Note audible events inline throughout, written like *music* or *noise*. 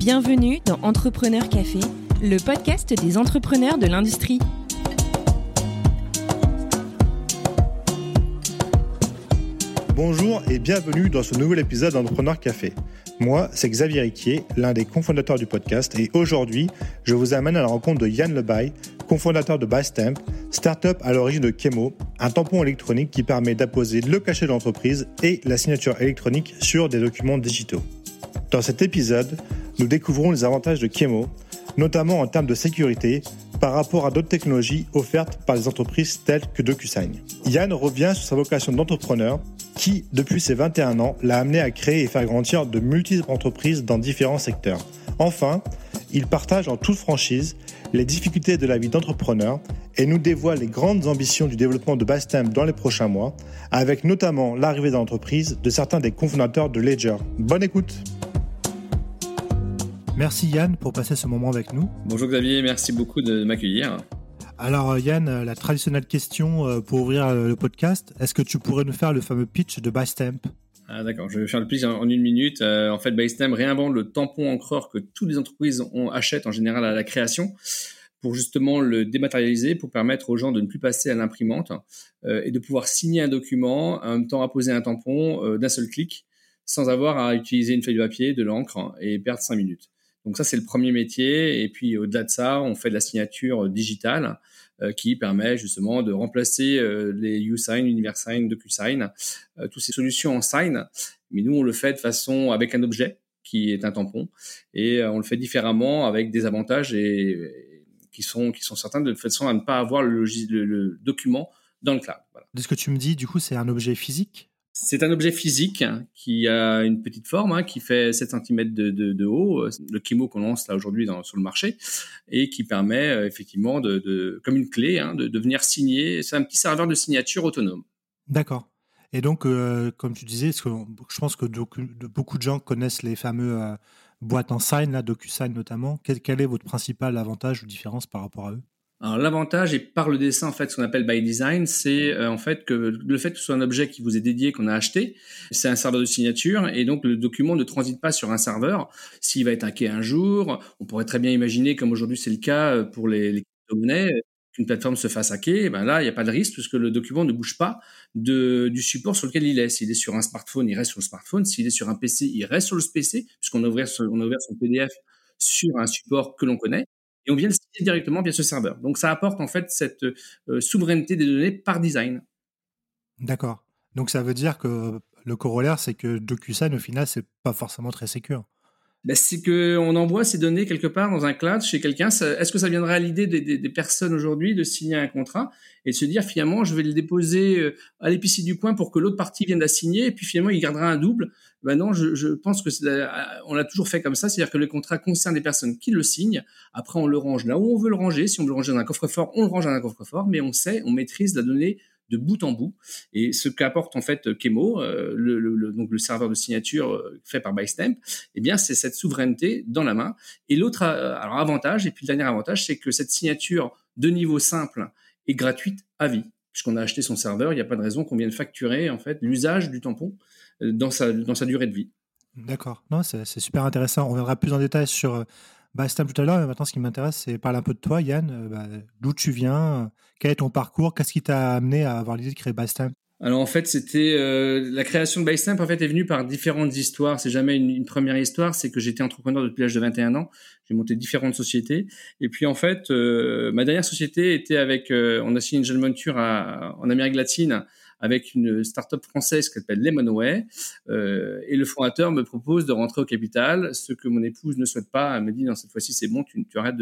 Bienvenue dans Entrepreneur Café, le podcast des entrepreneurs de l'industrie. Bonjour et bienvenue dans ce nouvel épisode d'Entrepreneur Café. Moi, c'est Xavier Riquier, l'un des cofondateurs du podcast, et aujourd'hui, je vous amène à la rencontre de Yann Lebaille, cofondateur de Bystamp, startup à l'origine de Chemo, un tampon électronique qui permet d'apposer le cachet de l'entreprise et la signature électronique sur des documents digitaux. Dans cet épisode, nous découvrons les avantages de Chemo, notamment en termes de sécurité, par rapport à d'autres technologies offertes par des entreprises telles que DocuSign. Yann revient sur sa vocation d'entrepreneur qui, depuis ses 21 ans, l'a amené à créer et faire grandir de multiples entreprises dans différents secteurs. Enfin, il partage en toute franchise les difficultés de la vie d'entrepreneur et nous dévoile les grandes ambitions du développement de Bastem dans les prochains mois, avec notamment l'arrivée dans l'entreprise de certains des cofondateurs de Ledger. Bonne écoute! Merci Yann pour passer ce moment avec nous. Bonjour Xavier, merci beaucoup de m'accueillir. Alors Yann, euh, la traditionnelle question euh, pour ouvrir euh, le podcast, est-ce que tu pourrais nous faire le fameux pitch de Bystamp ah, D'accord, je vais faire le pitch en une minute. en fait, Bystamp réinvente le tampon encreur que toutes les entreprises ont, achètent en général à la création pour justement le dématérialiser, pour permettre aux gens de ne plus passer à l'imprimante et de pouvoir signer un document, en même temps apposer un tampon d'un seul clic, sans avoir à utiliser une feuille de papier, de l'encre et perdre cinq minutes. Donc ça, c'est le premier métier. Et puis au-delà de ça, on fait de la signature digitale euh, qui permet justement de remplacer euh, les USign, UniverSign, DocuSign, euh, toutes ces solutions en sign. Mais nous, on le fait de façon avec un objet qui est un tampon et on le fait différemment avec des avantages et, qui sont qui sont certains de façon à ne pas avoir le, le, document dans le cloud. Voilà. De ce que tu me dis, du coup, c'est un objet physique? C'est un objet physique qui a une petite forme, hein, qui fait 7 cm de, haut, euh, le Kimo qu'on lance là aujourd'hui sur le marché, et qui permet euh, effectivement, de, comme une clé, hein, de, venir signer. C'est un petit serveur de signature autonome. D'accord. Et donc, euh, comme tu disais, je pense que beaucoup de gens connaissent les fameux boîtes en sign, là, DocuSign notamment. quel est votre principal avantage ou différence par rapport à eux? L'avantage et par le dessin en fait ce qu'on appelle by design, c'est euh, en fait que le fait que ce soit un objet qui vous est dédié qu'on a acheté, c'est un serveur de signature et donc le document ne transite pas sur un serveur. S'il va être hacké un jour, on pourrait très bien imaginer comme aujourd'hui c'est le cas euh, pour les, les crypto-monnaies qu'une plateforme se fasse hacker, eh ben là il n'y a pas de risque puisque le document ne bouge pas du support sur lequel il est. S'il est sur un smartphone, il reste sur le smartphone. S'il est sur un PC, il reste sur le PC puisqu'on a a son PDF sur un support que l'on connaît et on vient le signer directement via ce serveur. Donc ça apporte en fait cette euh, souveraineté des données par design. D'accord. Donc ça veut dire que le corollaire, c'est que DocuSign, au final, c'est pas forcément très sécur. C'est qu'on envoie ces données quelque part dans un cloud chez quelqu'un. Est-ce que ça viendrait à l'idée des, personnes aujourd'hui de signer un contrat et de se dire finalement je vais le déposer euh, à l'épicier du coin pour que l'autre partie vienne la signer et puis finalement il gardera un double? Ben non, je, je pense que on l'a toujours fait comme ça, c'est-à-dire que le contrat concerne des personnes qui le signent. Après on le range là où on veut le ranger. Si on veut le ranger dans un coffre-fort, on le range dans un coffre-fort, mais on sait, on maîtrise la donnée de bout en bout. Et ce qu'apporte en fait Kemo, euh, le, serveur de signature euh, fait par Bystamp, eh bien c'est cette souveraineté dans la main. Et l'autre euh, alors avantage, et puis le dernier avantage, c'est que cette signature de niveau simple est gratuite à vie. Puisqu'on a acheté son serveur, il n'y a pas de raison qu'on vienne facturer en fait l'usage du tampon dans sa, dans sa durée de vie. D'accord. Non, c'est super intéressant. On reviendra plus en détail sur Bystamp tout à l'heure, maintenant ce qui m'intéresse, c'est parler un peu de toi, Yann. Bah, d'où tu viens Quel est ton parcours Qu'est-ce qui t'a amené à avoir l'idée de créer Bystamp alors en fait, c'était euh, la création de Bystamp en fait est venue par différentes histoires. C'est jamais une, première histoire, c'est que j'étais entrepreneur depuis l'âge de 21 ans. J'ai monté différentes sociétés et puis en fait, euh, ma dernière société était avec euh, on a signé une jeune monture en Amérique latine avec une start-up française qui s'appelle Lemonway. Euh, et le fondateur me propose de rentrer au capital, ce que mon épouse ne souhaite pas. Elle me dit, non, cette fois-ci, c'est bon, tu, tu arrêtes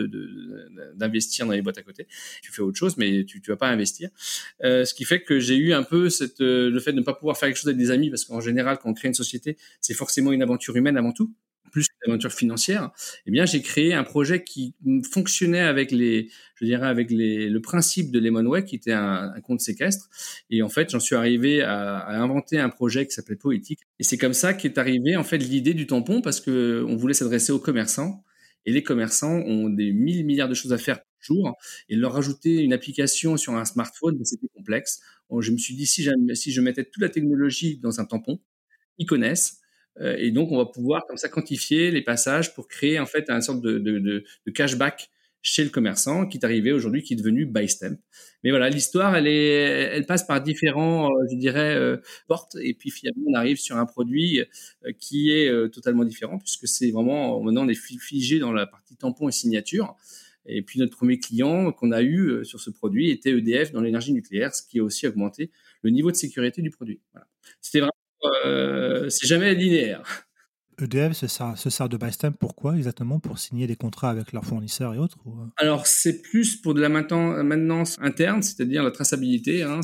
d'investir de, dans les boîtes à côté. Tu fais autre chose, mais tu ne vas pas investir. Euh, ce qui fait que j'ai eu un peu cette, euh, le fait de ne pas pouvoir faire quelque chose avec des amis, parce qu'en général, quand on crée une société, c'est forcément une aventure humaine avant tout plus qu'une aventure financière, eh bien, j'ai créé un projet qui fonctionnait avec les, je dirais, avec les, le principe de Lemonway, qui était un, compte séquestre. Et en fait, j'en suis arrivé à, inventer un projet qui s'appelait Poétique. Et c'est comme ça qu'est arrivé, en fait, l'idée du tampon, parce que on voulait s'adresser aux commerçants. Et les commerçants ont des mille milliards de choses à faire par jour. Et leur rajouter une application sur un smartphone, ben, c'était complexe. je me suis dit, si je mettais toute la technologie dans un tampon, ils connaissent, et donc, on va pouvoir comme ça quantifier les passages pour créer en fait un sorte de, de, de, de cashback chez le commerçant qui est arrivé aujourd'hui, qui est devenu BuyStamp. Mais voilà, l'histoire, elle est, elle passe par différents, je dirais, portes, et puis finalement, on arrive sur un produit qui est totalement différent puisque c'est vraiment maintenant on est figé dans la partie tampon et signature. Et puis notre premier client qu'on a eu sur ce produit était EDF dans l'énergie nucléaire, ce qui a aussi augmenté le niveau de sécurité du produit. Voilà. C'était vraiment euh, c'est jamais linéaire. EDF se sert, se sert de Bystamp pourquoi exactement? Pour signer des contrats avec leurs fournisseurs et autres euh? Alors c'est plus pour de la maintenance interne, c'est-à-dire la traçabilité. Hein,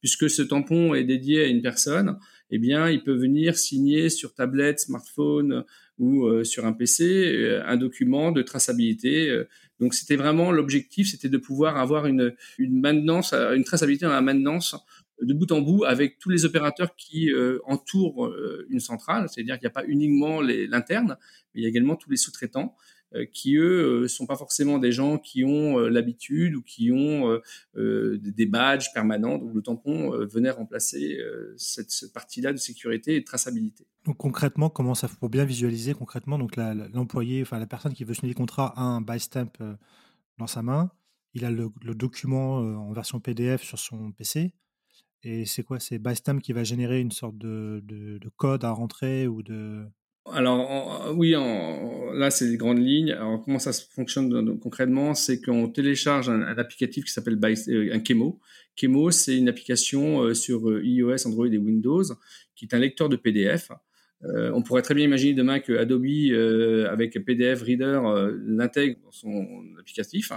puisque ce tampon est dédié à une personne, eh bien il peut venir signer sur tablette, smartphone ou euh, sur un PC un document de traçabilité. donc c'était vraiment l'objectif, c'était de pouvoir avoir une, une maintenance, une traçabilité dans la maintenance de bout en bout avec tous les opérateurs qui euh, entourent euh, une centrale, c'est-à-dire qu'il n'y a pas uniquement l'interne, mais il y a également tous les sous-traitants euh, qui eux sont pas forcément des gens qui ont l'habitude ou qui ont des badges permanents. Donc le tampon venait remplacer cette, partie-là de sécurité et de traçabilité. Donc concrètement, comment ça pour bien visualiser concrètement Donc l'employé, enfin la personne qui veut signer des contrats a un buy stamp dans sa main. Il a le, le document en version PDF sur son PC. Et c'est quoi? C'est Bystamp qui va générer une sorte de, de, code à rentrer ou de... Alors oui, là c'est les grandes lignes. Alors comment ça fonctionne concrètement? C'est qu'on télécharge un, applicatif qui s'appelle euh, un Kemo. Kemo, c'est une application euh, sur euh, iOS, Android et Windows qui est un lecteur de PDF. on pourrait très bien imaginer demain que Adobe, avec PDF Reader, l'intègre dans son applicatif.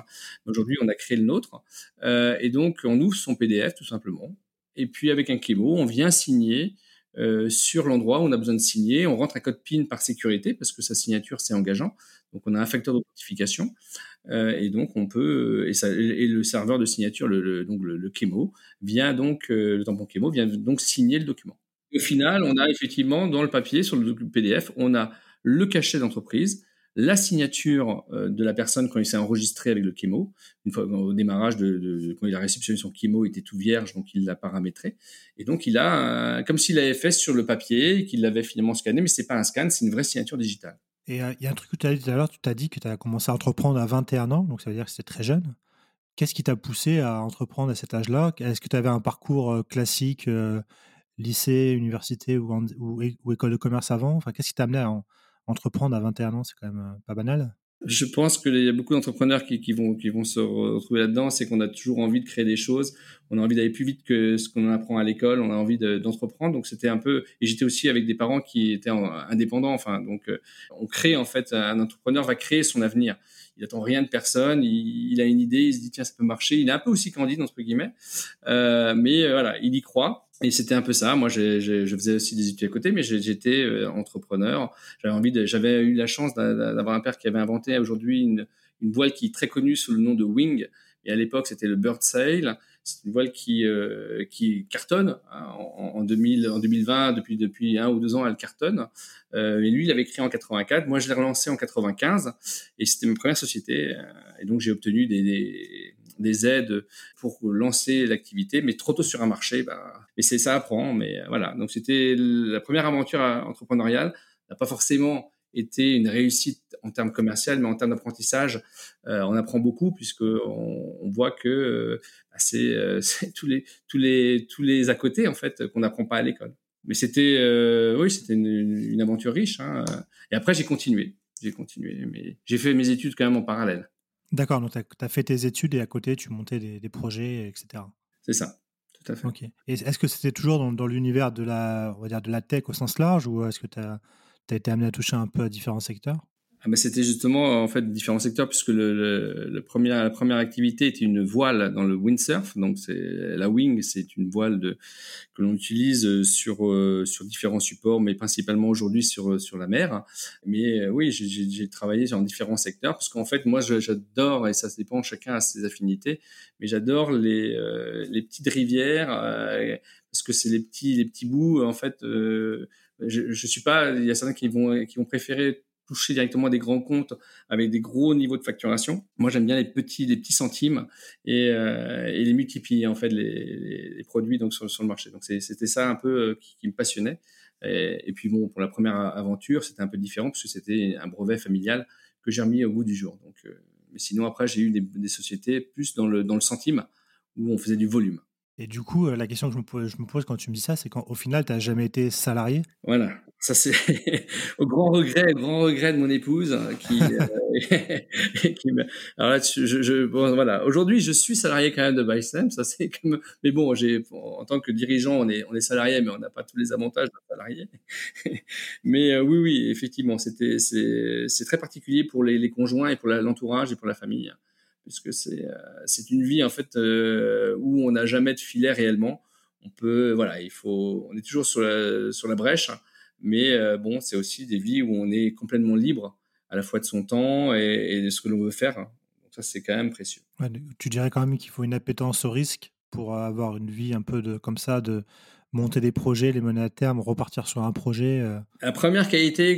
Aujourd'hui, on a créé le nôtre. et donc, on ouvre son PDF tout simplement. Et puis avec un Kemo, on vient signer euh, sur l'endroit où on a besoin de signer. On rentre un code PIN par sécurité parce que sa signature c'est engageant. Donc on a un facteur d'authentification euh, et donc on peut et, ça, et, le serveur de signature, le, donc le, vient donc euh, le tampon Kemo vient donc signer le document. Au final, on a effectivement dans le papier sur le PDF, on a le cachet d'entreprise, la signature euh, de la personne quand il s'est enregistré avec le Kemo. Une fois au démarrage de, quand il a réceptionné son Kemo, était tout vierge, donc il l'a paramétré. Et donc il a comme s'il l'avait fait sur le papier, qu'il l'avait finalement scanné, mais c'est pas un scan, c'est une vraie signature digitale. Et euh, il y a un truc que tu as dit tout à l'heure, tu t'as dit que tu as commencé à entreprendre à 21 ans, donc ça veut dire que c'était très jeune. Qu'est-ce qui t'a poussé à entreprendre à cet âge-là? Est-ce que tu avais un parcours euh, classique, lycée, université ou, ou, école de commerce avant? Enfin, qu'est-ce qui t'a amené à, entreprendre à 21 ans, c'est quand même euh, pas banal. Je pense qu'il y a beaucoup d'entrepreneurs qui, vont se retrouver là-dedans. C'est qu'on a toujours envie de créer des choses. On a envie d'aller plus vite que ce qu'on apprend à l'école. On a envie d'entreprendre. donc c'était un peu. Et j'étais aussi avec des parents qui étaient indépendants. Enfin, donc euh, on crée en fait. Un entrepreneur va créer son avenir. Il attend rien de personne. Il, a une idée. Il se dit tiens ça peut marcher. Il est un peu aussi candide entre guillemets. Euh, mais euh, voilà, il y croit. Et c'était un peu ça. Moi, je faisais aussi des études à côté, mais j'étais euh, entrepreneur. J'avais envie de, j'avais eu la chance d'avoir un père qui avait inventé aujourd'hui une, une voile qui est très connue sous le nom de Wing. Et à l'époque, c'était le Bird Sail. C'est une voile qui euh, qui cartonne hein, en, en, 2000, en 2020 depuis depuis un ou deux ans, elle cartonne. Euh, et lui, il l'avait créé en 84. Moi, je l'ai relancé en 95, et c'était ma première société. Euh, et donc, j'ai obtenu des, des des aides pour lancer l'activité, mais trop tôt sur un marché, bah, et c'est ça apprend. Mais euh, voilà, donc c'était la première aventure entrepreneuriale. N'a pas forcément été une réussite en termes commerciaux, mais en termes d'apprentissage, euh, on apprend beaucoup puisque on, voit que bah, *laughs* c'est tous les tous les tous les à côté en fait qu'on n'apprend pas à l'école. Mais c'était oui, c'était une, aventure riche. Hein. Et après j'ai continué, j'ai continué, mais j'ai fait mes études quand même en parallèle. D'accord, donc tu as, fait tes études et à côté, tu montais des, projets, etc. C'est ça, tout à fait. Ok. Et est-ce que c'était toujours dans, l'univers de la, on va dire de la tech au sens large ou est-ce que tu as, as, été amené à toucher un peu à différents secteurs? Ah bah, c'était justement en fait différents secteurs puisque le, le, la première activité était une voile dans le windsurf. Donc c'est la wing, c'est une voile de, que l'on utilise sur euh, sur différents supports, mais principalement aujourd'hui sur sur la mer. Mais euh, oui, j'ai travaillé dans différents secteurs parce qu'en fait moi j'adore et ça dépend chacun a ses affinités, mais j'adore les euh, les petites rivières parce que c'est les petits les petits bouts en fait. Je, je suis pas, il y a certains qui vont qui vont préférer toucher directement des grands comptes avec des gros niveaux de facturation. Moi, j'aime bien les petits, les petits centimes et, euh, et les multiplier en fait les, les, produits donc sur, sur, le marché. Donc c'était ça un peu euh, qui, me passionnait. Et, puis bon, pour la première aventure, c'était un peu différent parce que c'était un brevet familial que j'ai remis au bout du jour. Donc, mais sinon, après, j'ai eu des, des, sociétés plus dans le, dans le centime où on faisait du volume. Et du coup, euh, la question que je me pose, quand tu me dis ça, c'est qu'au final, tu n'as jamais été salarié? Voilà, ça c'est *laughs* au grand regret, grand regret de mon épouse euh, qui *laughs* alors là, voilà. Aujourd'hui, je suis salarié quand même de Bystem, ça c'est comme, mais bon, j'ai en tant que dirigeant, on est on est salarié, mais on n'a pas tous les avantages d'un salarié. *laughs* mais euh, oui, oui, effectivement, c'était c'est très particulier pour les conjoints et pour l'entourage et pour la famille puisque c'est euh, c'est une vie en fait euh, où on n'a jamais de filet réellement. On peut voilà, il faut, on est toujours sur la, sur la brèche, mais euh, bon, c'est aussi des vies où on est complètement libre à la fois de son temps et, de ce que l'on veut faire. Ça, c'est quand même précieux. tu dirais quand même qu'il faut une appétence au risque pour avoir une vie un peu de comme ça de monter des projets, les mener à terme, repartir sur un projet euh. La première qualité,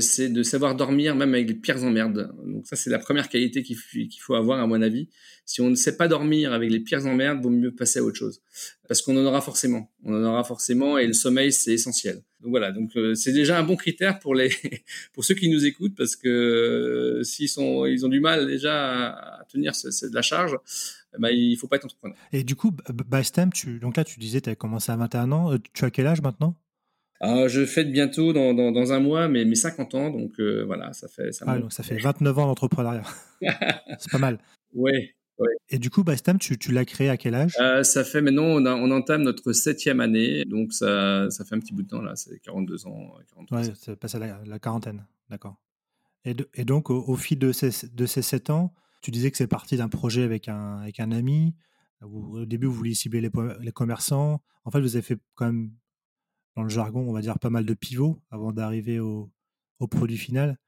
c'est de savoir dormir même avec les pires emmerdes. Donc ça, c'est la première qualité qu'il faut avoir à mon avis. Si on ne sait pas dormir avec les pires emmerdes, vaut mieux passer à autre chose. Parce qu'on en aura forcément. On en aura forcément et le sommeil, c'est essentiel. Donc voilà, donc euh, c'est déjà un bon critère pour les *laughs* pour ceux qui nous écoutent parce que euh, s'ils sont ils ont du mal déjà à, tenir ce, de la charge, bah, il faut pas être entrepreneur. Et du coup, Bastem, tu, donc là, tu disais, tu as commencé à 21 ans. Euh, tu as quel âge maintenant? Ah, Je fête bientôt, dans, dans, un mois, mes, mes 50 ans. Donc euh, voilà, ça fait. Ça, ah, donc ça fait 29 ans d'entrepreneuriat. *laughs* C'est pas mal. Oui. Et du coup, Bastem, tu, tu l'as créé à quel âge? Euh, Ça fait maintenant, on, on, entame notre septième année, donc ça, ça fait un petit bout de temps là, c'est 42 ans. 43 ouais, ça passe à la, quarantaine, d'accord. Et, et, donc, au, au, fil de ces, de ces 7 ans, tu disais que c'est parti d'un projet avec un, avec un ami. au début, vous vouliez cibler les, commerçants. En fait, vous avez fait quand même, dans le jargon, on va dire, pas mal de pivots avant d'arriver au, produit final.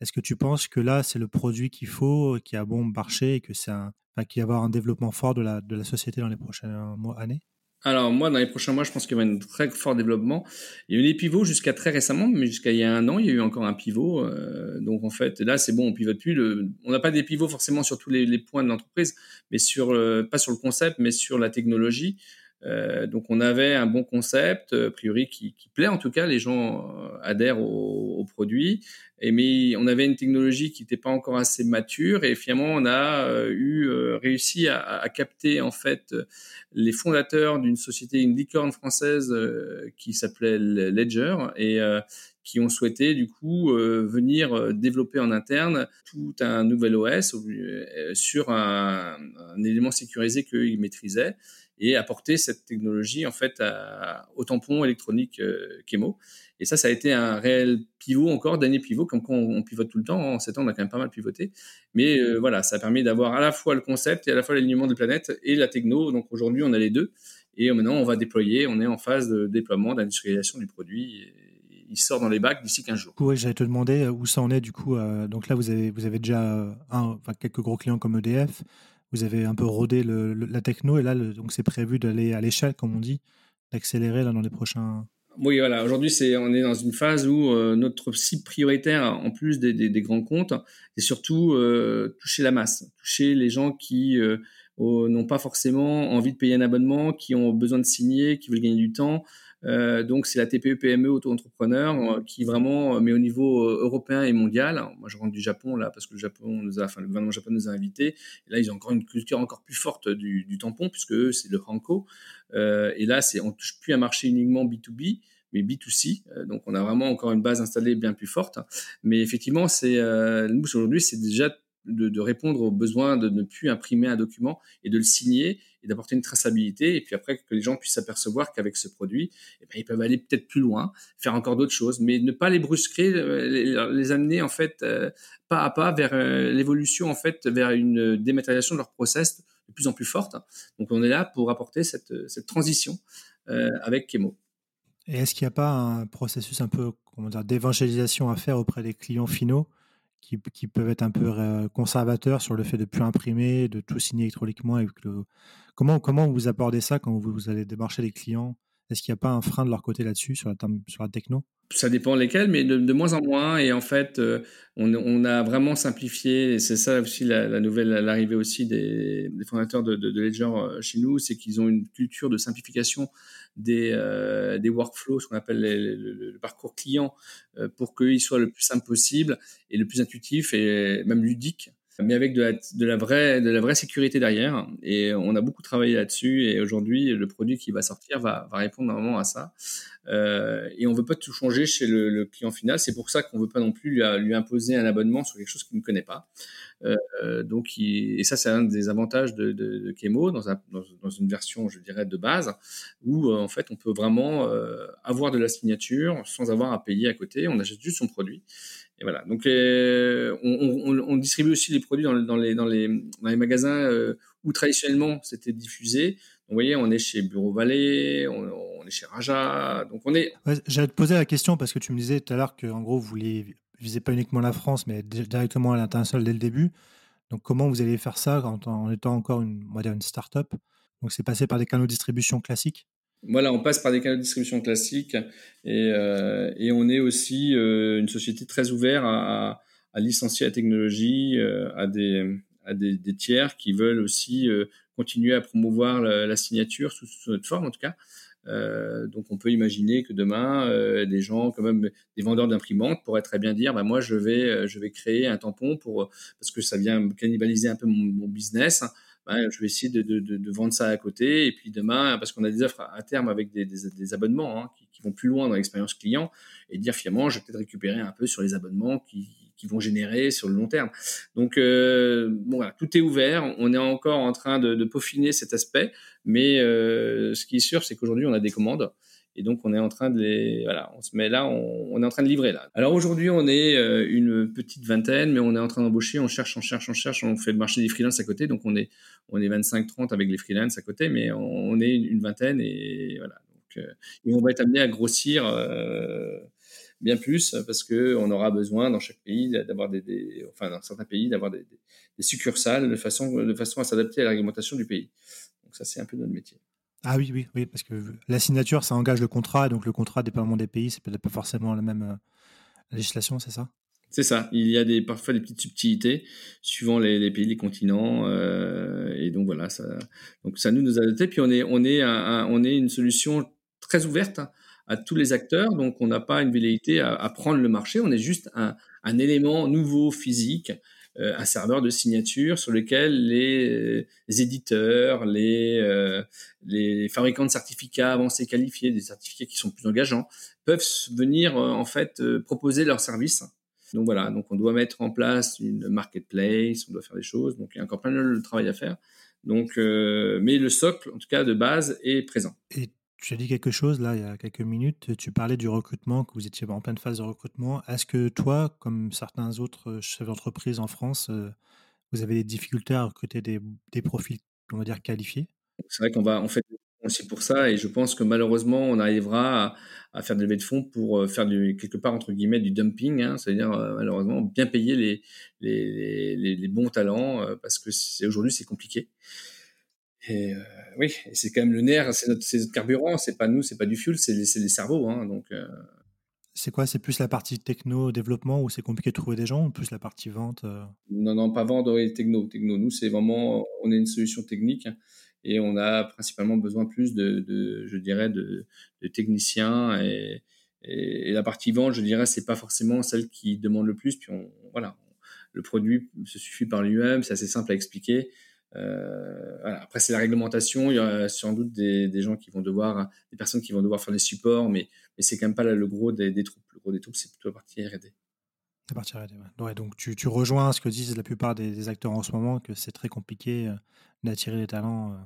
Est-ce que tu penses que là, c'est le produit qu'il faut, qui a bon marché et que c'est un, qu'il va y avoir un développement fort de la, société dans les prochaines mois, années? Alors moi, dans les prochains mois, je pense qu'il y aura un très fort développement. Il y a eu des pivots jusqu'à très récemment, mais jusqu'à il y a un an, il y a eu encore un pivot. Euh, donc en fait, là, c'est bon, on pivote plus. Le, on n'a pas des pivots forcément sur tous les, les points de l'entreprise, mais sur euh, pas sur le concept, mais sur la technologie. Euh, donc on avait un bon concept, a priori qui, qui plaît. En tout cas, les gens euh, adhèrent au, au, produit. Et mais on avait une technologie qui n'était pas encore assez mature. Et finalement on a euh, eu réussi à, à, capter en fait les fondateurs d'une société, une licorne française qui s'appelait Ledger et qui ont souhaité du coup venir développer en interne tout un nouvel OS sur un, un élément sécurisé qu'ils maîtrisaient et apporter cette technologie en fait au tampon électronique euh, Chemo. Et ça, ça a été un réel pivot encore, dernier pivot, comme quand on, pivote tout le temps. En 7 ans, on a quand même pas mal pivoté. Mais euh, voilà, ça a permis d'avoir à la fois le concept et à la fois l'alignement des planètes et la techno. Donc aujourd'hui, on a les deux. Et maintenant, on va déployer. On est en phase de déploiement, d'industrialisation du produit. il sort dans les bacs d'ici 15 jours. Oui, j'allais te demander euh, où ça en est du coup. donc là, vous avez, vous avez déjà quelques gros clients comme EDF vous avez un peu rodé la techno et là, donc c'est prévu d'aller à l'échelle, comme on dit, d'accélérer dans les prochains. Oui, voilà. Aujourd'hui, c'est on est dans une phase où euh, notre cible prioritaire, en plus des, grands comptes, c'est surtout euh, toucher la masse, toucher les gens qui euh, n'ont pas forcément envie de payer un abonnement, qui ont besoin de signer, qui veulent gagner du temps. Euh, donc c'est la TPE PME auto-entrepreneur euh, qui vraiment, euh, mais au niveau européen et mondial. moi je rentre du Japon là parce que le Japon nous a, enfin le gouvernement japonais nous a invités. Et là ils ont encore une culture encore plus forte du, du tampon puisque c'est le Hanko. et là c'est on touche plus un marché uniquement B2B mais B2C. donc, on a vraiment encore une base installée bien plus forte. Mais effectivement, c'est nous aujourd'hui, c'est déjà de, répondre aux besoins de ne plus imprimer un document et de le signer et d'apporter une traçabilité. Et puis après, que les gens puissent s'apercevoir qu'avec ce produit, eh ben, ils peuvent aller peut-être plus loin, faire encore d'autres choses, mais ne pas les brusquer, euh, les, amener en fait euh, pas à pas vers euh, l'évolution en fait vers une dématérialisation de leur process de plus en plus forte. Donc on est là pour apporter cette, cette transition avec Kemo. Et est-ce qu'il n'y a pas un processus un peu comment dire d'évangélisation à faire auprès des clients finaux qui, peuvent être un peu conservateurs sur le fait de plus imprimer, de tout signer électroniquement. Comment, comment vous abordez ça quand vous, allez démarcher les clients? Est-ce qu'il n'y a pas un frein de leur côté là-dessus, sur la techno? Ça dépend lesquels, mais de, moins en moins. Et en fait, euh, on, a vraiment simplifié. Et c'est ça aussi la, nouvelle, l'arrivée aussi des, fondateurs de, de, Ledger euh, chez nous, c'est qu'ils ont une culture de simplification des, euh, des workflows, ce qu'on appelle le, parcours client, pour qu'il soit le plus simple possible et le plus intuitif et même ludique mais avec de la, vraie, sécurité derrière. Et on a beaucoup travaillé là-dessus. Et aujourd'hui, le produit qui va sortir va, répondre normalement à ça. Euh, et on veut pas tout changer chez le, client final. C'est pour ça qu'on veut pas non plus lui, imposer un abonnement sur quelque chose qu'il ne connaît pas. Euh, donc, et ça, c'est un des avantages de, de, de Kemo dans, un, dans, dans, une version, je dirais, de base, où euh, en fait, on peut vraiment avoir de la signature sans avoir à payer à côté. On achète juste son produit. Et voilà. Donc, euh, on, distribue aussi les produits dans, les, magasins où traditionnellement c'était diffusé. vous voyez, on est chez Bureau Vallée, on, est chez Raja. Donc, on est. J'allais te poser la question parce que tu me disais tout à l'heure qu'en gros, vous vouliez visez pas uniquement la France, mais directement à l'international dès le début. Donc, comment vous allez faire ça en, en étant encore une start-up? Donc, c'est passé par des canaux de distribution classiques? Voilà, on passe par des canaux de distribution classiques et, euh, on est aussi euh, une société très ouverte à, licencier la technologie euh, à, des, tiers qui veulent aussi continuer à promouvoir la, signature sous, notre forme en tout cas. Donc on peut imaginer que demain, des gens, quand même des vendeurs d'imprimantes, pourraient très bien dire, bah, moi je vais, je vais créer un tampon pour parce que ça vient cannibaliser un peu mon, mon business. Je vais essayer de, de, de, vendre ça à côté. Et puis demain, parce qu'on a des offres à terme avec des, des, des abonnements hein, qui, vont plus loin dans l'expérience client, et dire finalement, je vais peut-être récupérer un peu sur les abonnements qui, qui vont générer sur le long terme. Donc, euh, bon, voilà, tout est ouvert. On est encore en train de, de peaufiner cet aspect, mais euh, ce qui est sûr, c'est qu'aujourd'hui, on a des commandes. Et donc, on est en train de les, voilà, on se met là, on, on est en train de livrer là. Alors aujourd'hui, on est euh, une petite vingtaine, mais on est en train d'embaucher, on cherche, on cherche, on cherche, on fait le marché des freelances à côté, donc on est, on est 25-30 avec les freelances à côté, mais on, est une vingtaine et voilà. Donc, euh, et on va être amené à grossir euh, bien plus parce que on aura besoin dans chaque pays d'avoir des, enfin dans certains pays d'avoir des, des, des, succursales de façon, de façon à s'adapter à la réglementation du pays. Donc ça, c'est un peu notre métier. Ah oui, oui, oui, parce que la signature, ça engage le contrat, donc le contrat, dépendamment des pays, c'est peut-être pas forcément la même euh, législation, c'est ça? C'est ça. Il y a des, parfois des petites subtilités suivant les, pays, les continents, euh, et donc voilà, ça, donc ça nous nous a adapté. Puis on est, on est, on est une solution très ouverte à tous les acteurs, donc on n'a pas une velléité à, prendre le marché, on est juste un, élément nouveau physique un serveur de signature sur lequel les, les éditeurs, les, euh, les fabricants de certificats avancés qualifiés, des certificats qui sont plus engageants, peuvent venir euh, en fait proposer leurs services. Donc voilà, donc on doit mettre en place une marketplace, on doit faire des choses, donc il y a encore plein de travail à faire. Donc, euh, mais le socle, en tout cas de base, est présent. Tu as dit quelque chose là il y a quelques minutes. Tu parlais du recrutement, que vous étiez en pleine phase de recrutement. Est-ce que toi, comme certains autres chefs d'entreprise en France, euh, vous avez des difficultés à recruter des, profils, on va dire, qualifiés? C'est vrai qu'on va, on fait aussi pour ça, et je pense que malheureusement, on arrivera à, faire des levées de fonds pour euh, faire quelque part entre guillemets du dumping, hein, c'est-à-dire euh, malheureusement bien payer les, bons talents euh, parce que aujourd'hui c'est compliqué. Et euh, oui, c'est quand même le nerf, c'est notre, notre, carburant, c'est pas nous, c'est pas du fuel, c'est les, les, cerveaux. Hein, donc, euh... C'est quoi C'est plus la partie techno, développement, où c'est compliqué de trouver des gens, ou plus la partie vente euh... Non, non, pas vente, et techno. techno. Nous, c'est vraiment, on est une solution technique et on a principalement besoin plus de, de je dirais, de, de techniciens et, et, et, la partie vente, je dirais, c'est pas forcément celle qui demande le plus. Puis on, voilà, le produit se suffit par lui-même, c'est assez simple à expliquer. Euh, voilà. Après, c'est la réglementation. Il y a sans doute des, des, gens qui vont devoir, des personnes qui vont devoir faire des supports, mais, mais c'est quand même pas le gros des, des troupes. Le gros des troupes, c'est plutôt la partie R&D. La partie R&D, ouais. ouais. Donc, tu, tu, rejoins ce que disent la plupart des, des acteurs en ce moment, que c'est très compliqué euh, d'attirer les talents. Euh.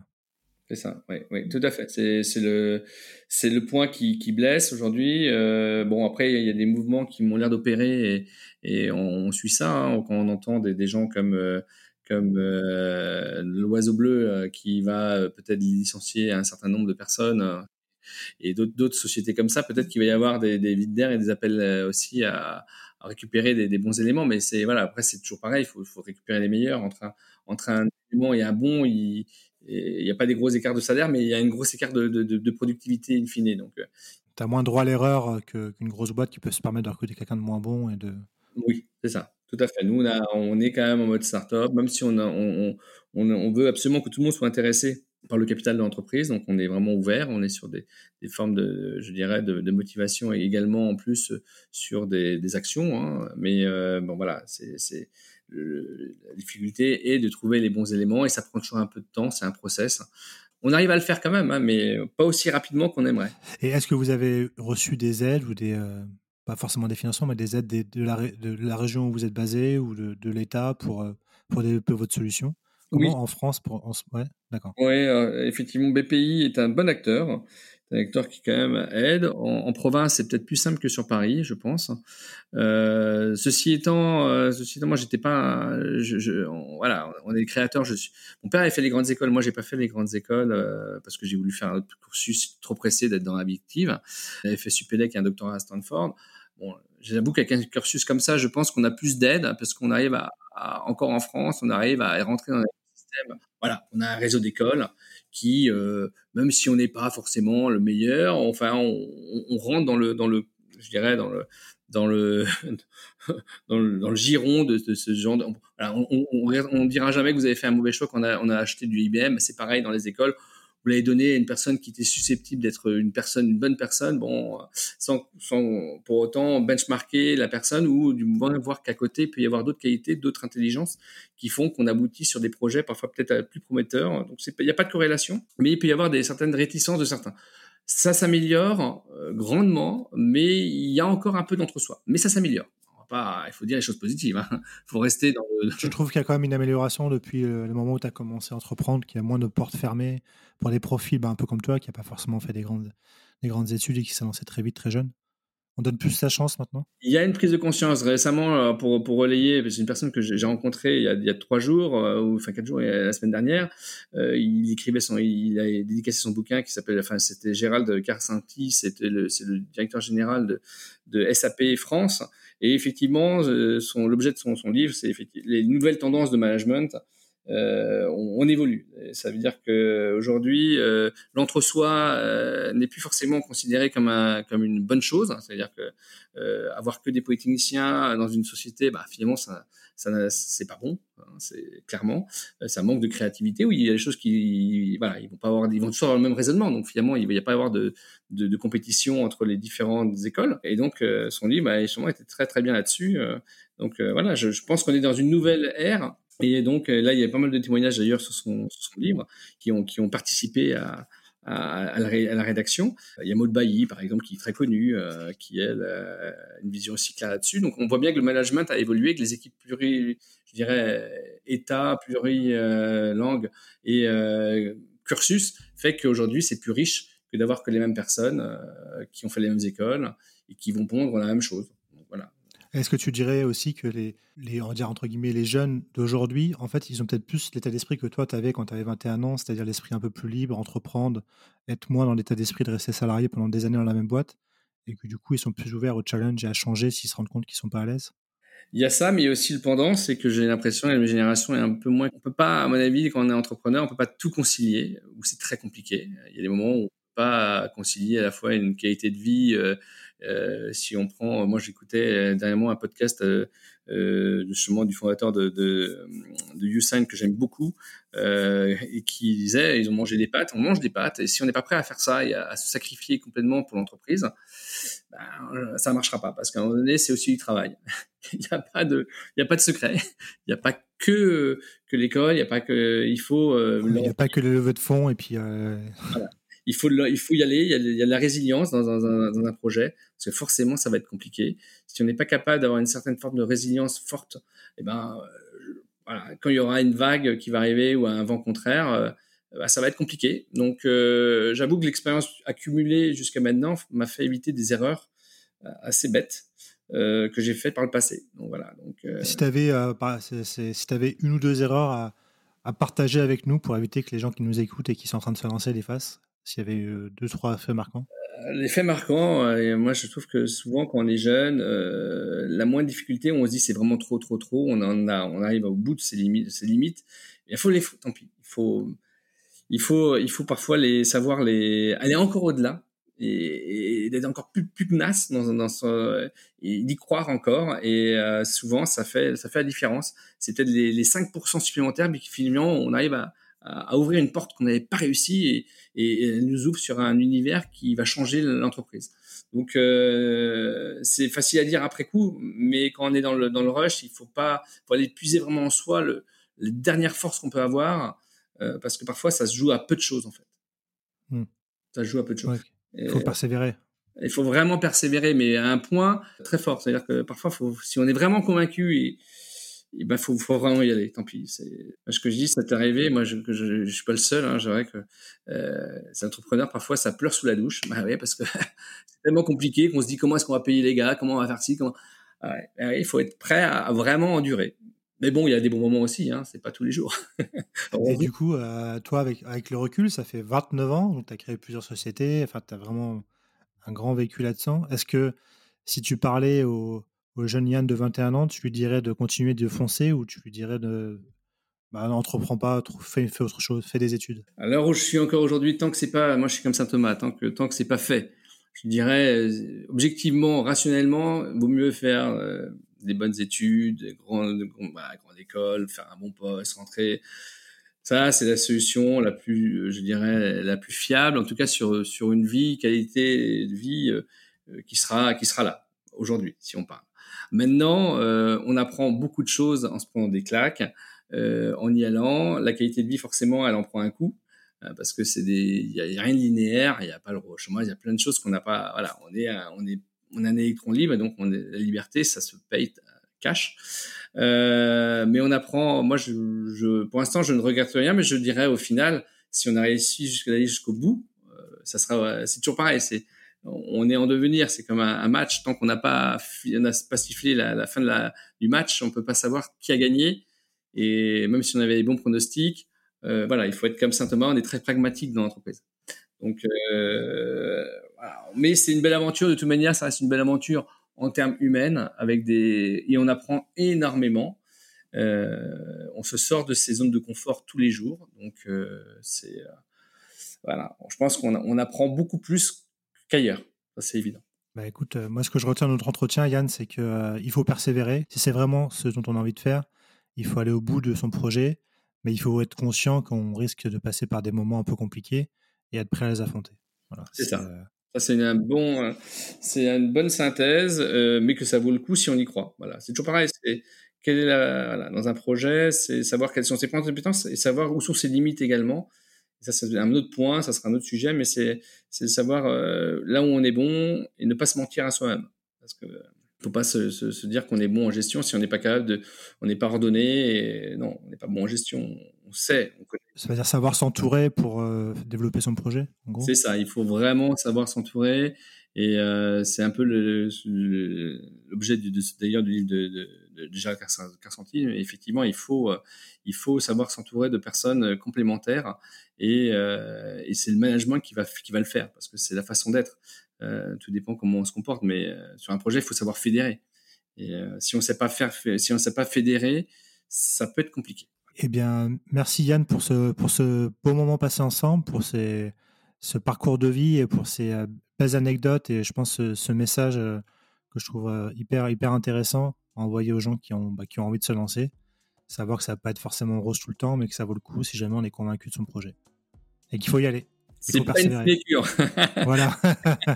C'est ça, oui, oui, tout à fait. C'est le, c'est le point qui, qui blesse aujourd'hui. Euh, bon, après, il y a des mouvements qui m'ont l'air d'opérer et, et on, on, suit ça hein, quand on entend des, des gens comme euh, comme euh, l'oiseau bleu euh, qui va euh, peut-être licencier un certain nombre de personnes et d'autres sociétés comme ça, peut-être qu'il va y avoir des, des vides d'air et des appels aussi à, à récupérer des, des, bons éléments. Mais c'est voilà, après c'est toujours pareil, il faut, faut, récupérer les meilleurs entre un, entre un élément et un bon. Il, n'y a pas des gros écarts de salaire, mais il y a une grosse écart de, de, de productivité in fine. Donc, tu as moins droit à l'erreur qu'une grosse boîte qui peut se permettre de recruter quelqu'un de moins bon et de. Oui, c'est ça, tout à fait. Nous, on, est quand même en mode startup, même si on, veut absolument que tout le monde soit intéressé par le capital de l'entreprise. Donc, on est vraiment ouvert. On est sur des, formes de, je dirais, de, motivation et également en plus sur des, actions. Hein. Mais euh, bon, voilà, la difficulté est de trouver les bons éléments et ça prend toujours un peu de temps. C'est un process. On arrive à le faire quand même, hein, mais pas aussi rapidement qu'on aimerait. Et est-ce que vous avez reçu des aides ou des euh, pas forcément des financements, mais des aides de, la, de, la, région où vous êtes basé ou de, de l'État pour, euh, pour développer votre solution Comment oui. en France pour, en, ouais, d'accord. Oui, euh, effectivement, BPI est un bon acteur un acteur qui quand même aide. En, en province, c'est peut-être plus simple que sur Paris, je pense. Euh, ceci étant, euh, ceci étant, moi, j'étais pas, je, je, on, voilà, on est des créateurs. Je suis, mon père avait fait les grandes écoles, moi, j'ai pas fait les grandes écoles euh, parce que j'ai voulu faire un autre cursus trop pressé d'être dans la vie active. J'avais fait Supélec et un doctorat à Stanford. Bon, j'avoue qu'avec un cursus comme ça, je pense qu'on a plus d'aide parce qu'on arrive à, encore en France, on arrive à rentrer dans un système. Voilà, on a un réseau d'écoles qui, euh, même si on n'est pas forcément le meilleur, enfin, on, rentre dans le, dans le, je dirais, dans le, dans le, *laughs* dans le, giron de, ce genre. De, on, on, dira jamais que vous avez fait un mauvais choix quand on a, on a acheté du IBM. C'est pareil dans les écoles vous l'avez donné à une personne qui était susceptible d'être une personne, une bonne personne, bon, sans, pour autant benchmarker la personne ou du moins voir qu'à côté il peut y avoir d'autres qualités, d'autres intelligences qui font qu'on aboutit sur des projets parfois peut-être plus prometteurs. Donc il n'y a pas de corrélation, mais il peut y avoir des certaines réticences de certains. Ça s'améliore euh, grandement, mais il y a encore un peu d'entre-soi. Mais ça s'améliore il faut dire les choses positives. Il hein. *laughs* faut rester dans le. Je trouve qu'il y a quand même une amélioration depuis le moment où tu as commencé à entreprendre, qu'il y a moins de portes fermées pour des profils bah, un peu comme toi, qui n'a pas forcément fait des grandes, des grandes études et qui s'est lancé très vite, très jeune. On donne plus sa chance maintenant Il y a une prise de conscience. Récemment, euh, pour, pour relayer, c'est une personne que j'ai rencontrée il y, a, il y a trois jours, euh, ou enfin quatre jours, la semaine dernière. Euh, il écrivait son, il a dédicacé son bouquin qui s'appelle, enfin, c'était Gérald Carcenti, c'était le, c'est le directeur général de, de SAP France. Et effectivement, son, l'objet de son, son livre, c'est les nouvelles tendances de management euh, on, on, évolue. ça veut dire que aujourd'hui, euh, l'entre-soi euh, n'est plus forcément considéré comme un, comme une bonne chose. C'est-à-dire que euh, avoir que des polytechniciens dans une société, bah, finalement, ça, ça c'est pas bon. Hein, c'est clairement, ça manque de créativité. Oui, il y a des choses qui, voilà, ils vont pas avoir, ils vont toujours avoir le même raisonnement. Donc finalement, il va y a pas avoir de, de, de, compétition entre les différentes écoles. Et donc, son livre, bah, justement, était très très bien là-dessus. donc voilà, je, je pense qu'on est dans une nouvelle ère et donc euh, là, il y a pas mal de témoignages d'ailleurs sur son, livre qui ont, participé à, la, rédaction. Il y a Maud Bailly, par exemple, qui est très connue, euh, qui elle a une vision aussi claire là-dessus. Donc on voit bien que le management a évolué, que les équipes pluri, je dirais, État, plurilangue et euh, cursus fait qu'aujourd'hui c'est plus riche que d'avoir que les mêmes personnes euh, qui ont fait les mêmes écoles et qui vont pondre la même chose. Est-ce que tu dirais aussi que les, les, on entre guillemets, les jeunes d'aujourd'hui, en fait, ils ont peut-être plus l'état d'esprit que toi, tu avais quand tu avais 21 ans, c'est-à-dire l'esprit un peu plus libre, entreprendre, être moins dans l'état d'esprit de rester salarié pendant des années dans la même boîte, et que du coup, ils sont plus ouverts au challenge et à changer s'ils se rendent compte qu'ils sont pas à l'aise? Il y a ça, mais il y a aussi le pendant, c'est que j'ai l'impression que la génération est un peu moins. On peut pas, à mon avis, quand on est entrepreneur, on peut pas tout concilier, ou c'est très compliqué. Il y a des moments où on peut pas concilier à la fois une qualité de vie euh, euh, si on prend, moi j'écoutais euh, dernièrement un podcast euh, euh, justement du fondateur de, de, de Usain que j'aime beaucoup euh, et qui disait ils ont mangé des pâtes, on mange des pâtes et si on n'est pas prêt à faire ça et à, à se sacrifier complètement pour l'entreprise, ben, ça marchera pas parce qu'à un moment donné c'est aussi du travail. *laughs* il n'y a pas de, il y a pas de secret, il n'y a pas que que l'école, il n'y a pas que, il faut. il n'y a pas que le levée de fonds et puis. Voilà il faut, il faut y aller. Il y a, de la résilience dans, un, projet, parce que forcément, ça va être compliqué. Si on n'est pas capable d'avoir une certaine forme de résilience forte, eh ben, euh, quand il y aura une vague qui va arriver ou un vent contraire, euh, bah, ça va être compliqué. Donc, euh, j'avoue que l'expérience accumulée jusqu'à maintenant m'a fait éviter des erreurs assez bêtes. Que j'ai fait par le passé. Donc voilà. Donc, si tu avais, si avais une ou deux erreurs à, à, partager avec nous pour éviter que les gens qui nous écoutent et qui sont en train de se lancer les fassent, s'il y avait eu deux, trois faits marquants? Euh, Les faits marquants, euh, moi je trouve que souvent quand on est jeune, euh, la moindre difficulté, on se dit c'est vraiment trop, trop, trop, on, en a, on arrive au bout de ses limites. Ses. Il faut les, tant pis, il faut, il faut, il faut parfois les savoir les aller encore au-delà et, d'être encore plus tenace dans, dans son, et d'y croire encore. Et euh, souvent, ça fait ça fait la différence. C'est peut-être les, les 5% supplémentaires, mais finalement, on arrive à, à, ouvrir une porte qu'on n'avait pas réussi et, et, elle nous ouvre sur un univers qui va changer l'entreprise. Donc euh, c'est facile à dire après coup, mais quand on est dans le dans le rush, il faut pas faut aller puiser vraiment en soi le, les dernières forces qu'on peut avoir, euh, parce que parfois ça se joue à peu de choses en fait. Hmm. Ça se joue à peu de choses. Il faut persévérer. Il faut vraiment persévérer, mais à un point très fort. C'est-à-dire que parfois, faut, si on est vraiment convaincu, il ben faut, faut vraiment y aller. Tant pis. C'est ce que je dis, ça t'est arrivé. Moi, je, je, je, suis pas le seul. Hein, vrai que euh, les entrepreneurs parfois ça pleure sous la douche. Bah parce que *laughs* c'est tellement compliqué qu'on se dit comment est-ce qu'on va payer les gars, comment on va faire ci, comment. Ah ouais, bah il faut être prêt à, vraiment endurer. Mais bon, il y a des bons moments aussi, hein, c'est pas tous les jours. *laughs* et du coup, euh, toi, avec, avec le recul, ça fait 29 ans, donc tu as créé plusieurs sociétés, enfin, tu as vraiment un grand vécu là-dedans. Est-ce que si tu parlais au, au, jeune Yann de 21 ans, tu lui dirais de continuer de foncer ou tu lui dirais de. Bah, n'entreprends pas, fais, autre chose, fais des études? À l'heure où je suis encore aujourd'hui, tant que c'est pas. Moi, je suis comme saint Thomas, tant que, tant que c'est pas fait, je dirais, euh, objectivement, rationnellement, vaut mieux faire. Euh, des bonnes études, grande, bah, grande école, faire un bon poste, rentrer. Ça, c'est la solution la plus, je dirais, la plus fiable, en tout cas sur sur une vie, qualité de vie euh, qui sera qui sera là aujourd'hui, si on parle. Maintenant, euh, on apprend beaucoup de choses en se prenant des claques, euh, en y allant. La qualité de vie, forcément, elle en prend un coup parce que c'est des, il y, a rien de linéaire, il n'y a pas le chômage, il y a plein de choses qu'on n'a pas. Voilà, on est, on est on a un électron libre, donc on la liberté, ça se paye cash. Euh, mais on apprend. Moi, je, je pour l'instant, je ne regrette rien, mais je dirais au final, si on a réussi jusqu'au bout, euh, ça sera. C'est toujours pareil. C'est on est en devenir. C'est comme un, match. Tant qu'on n'a pas, pas sifflé la, fin du match, on peut pas savoir qui a gagné. Et même si on avait des bons pronostics, euh, voilà, il faut être comme Saint Thomas. On est très pragmatique dans l'entreprise. Donc, euh, mais c'est une belle aventure de toute manière, ça reste une belle aventure en termes humains avec des et on apprend énormément. Euh, on se sort de ces zones de confort tous les jours, donc c'est voilà. Je pense qu'on on apprend beaucoup plus qu'ailleurs, ça c'est évident. Bah écoute, moi ce que je retiens de notre entretien, Yann, c'est que il faut persévérer. Si c'est vraiment ce dont on a envie de faire, il faut aller au bout de son projet, mais il faut être conscient qu'on risque de passer par des moments un peu compliqués et être prêt à les affronter. Voilà, c'est ça. Ça, c'est un bon, euh, c'est une bonne synthèse, euh, mais que ça vaut le coup si on y croit. Voilà, c'est toujours pareil. C'est quelle est la, voilà, dans un projet, c'est savoir quelles sont ses points de compétence et savoir où sont ses limites également. Ça, c'est un autre point, ça sera un autre sujet, mais c'est c'est savoir euh, là où on est bon et ne pas se mentir à soi-même, parce que faut pas se, se, se dire qu'on est bon en gestion si on n'est pas capable de, on n'est pas ordonné. Et non, on n'est pas bon en gestion. On sait, on connaît. Ça veut dire savoir s'entourer pour euh, développer son projet. C'est ça. Il faut vraiment savoir s'entourer. Et euh, c'est un peu l'objet d'ailleurs du livre de, de, de, Jacques Carcenti. Effectivement, il faut, euh, il faut savoir s'entourer de personnes complémentaires et, euh, et c'est le management qui va, qui va le faire parce que c'est la façon d'être. Euh, tout dépend comment on se comporte, mais euh, sur un projet, il faut savoir fédérer. Et euh, si on sait pas faire, si on sait pas fédérer, ça peut être compliqué. Eh bien, merci Yann pour ce, pour ce beau moment passé ensemble, pour ces, ce parcours de vie et pour ces belles anecdotes et je pense ce, message que je trouve hyper, hyper intéressant à envoyer aux gens qui ont, bah, qui ont envie de se lancer. Savoir que ça va pas être forcément rose tout le temps, mais que ça vaut le coup si jamais on est convaincu de son projet. Et qu'il faut y aller. C'est pas une sinécure. *laughs* voilà.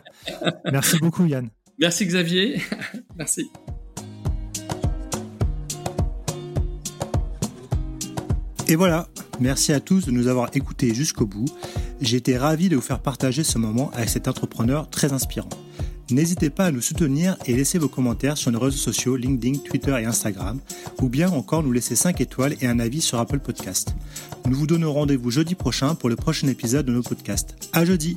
*laughs* Merci beaucoup, Yann. Merci, Xavier. *laughs* Merci. Et voilà, merci à tous de nous avoir écoutés jusqu'au bout. J'ai été ravi de vous faire partager ce moment avec cet entrepreneur très inspirant. N'hésitez pas à nous soutenir et laisser vos commentaires sur nos réseaux sociaux LinkedIn, Twitter et Instagram, ou bien encore nous laisser 5 étoiles et un avis sur Apple Podcast. Nous vous donnons rendez-vous jeudi prochain pour le prochain épisode de nos podcasts. À jeudi!